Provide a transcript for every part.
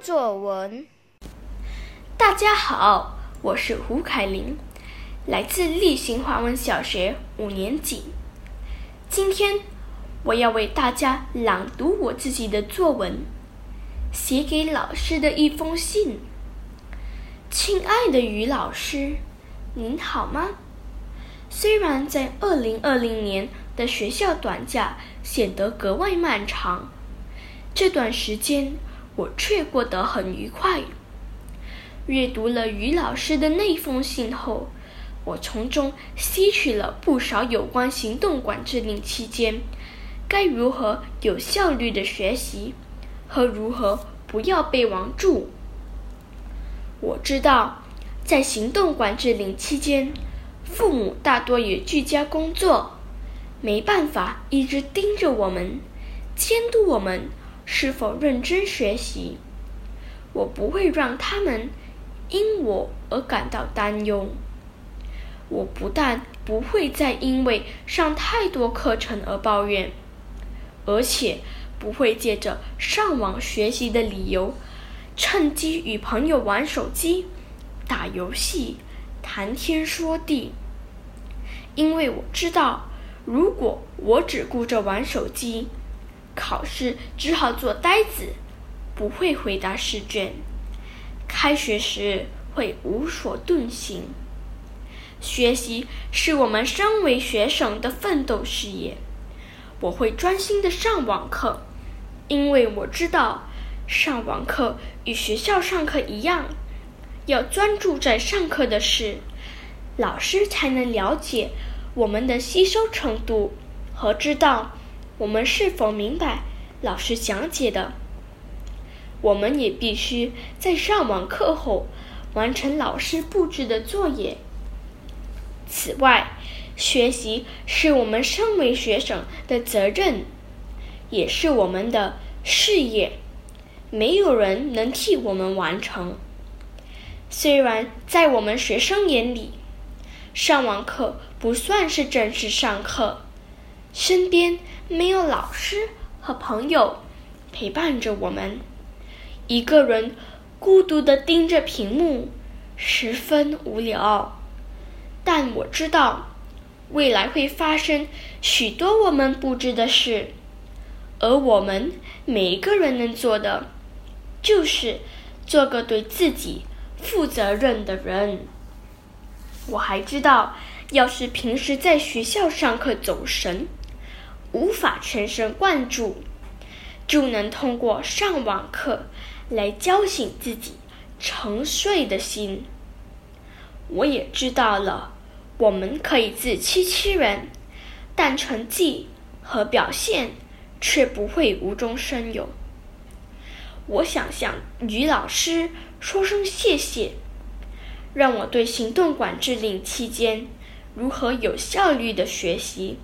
作文。大家好，我是胡凯琳，来自立行华文小学五年级。今天我要为大家朗读我自己的作文，写给老师的一封信。亲爱的于老师，您好吗？虽然在二零二零年的学校短假显得格外漫长，这段时间我却过得很愉快。阅读了于老师的那封信后，我从中吸取了不少有关行动管制令期间该如何有效率的学习和如何不要被网住。我知道，在行动管制令期间。父母大多也居家工作，没办法一直盯着我们，监督我们是否认真学习。我不会让他们因我而感到担忧。我不但不会再因为上太多课程而抱怨，而且不会借着上网学习的理由，趁机与朋友玩手机、打游戏。谈天说地，因为我知道，如果我只顾着玩手机，考试只好做呆子，不会回答试卷，开学时会无所遁形。学习是我们身为学生的奋斗事业，我会专心的上网课，因为我知道，上网课与学校上课一样。要专注在上课的事，老师才能了解我们的吸收程度和知道我们是否明白老师讲解的。我们也必须在上网课后完成老师布置的作业。此外，学习是我们身为学生的责任，也是我们的事业，没有人能替我们完成。虽然在我们学生眼里，上网课不算是正式上课，身边没有老师和朋友陪伴着我们，一个人孤独的盯着屏幕，十分无聊。但我知道，未来会发生许多我们不知的事，而我们每一个人能做的，就是做个对自己。负责任的人，我还知道，要是平时在学校上课走神，无法全神贯注，就能通过上网课来叫醒自己沉睡的心。我也知道了，我们可以自欺欺人，但成绩和表现却不会无中生有。我想向于老师说声谢谢，让我对行动管制令期间如何有效率的学习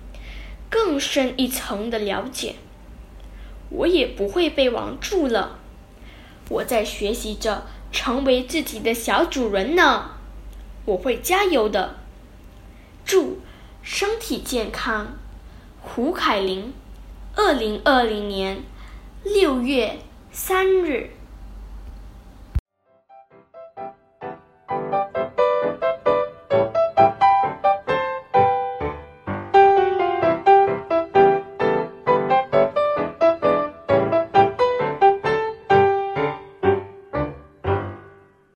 更深一层的了解。我也不会被网住了，我在学习着成为自己的小主人呢。我会加油的。祝身体健康，胡凯琳，二零二零年六月。三日。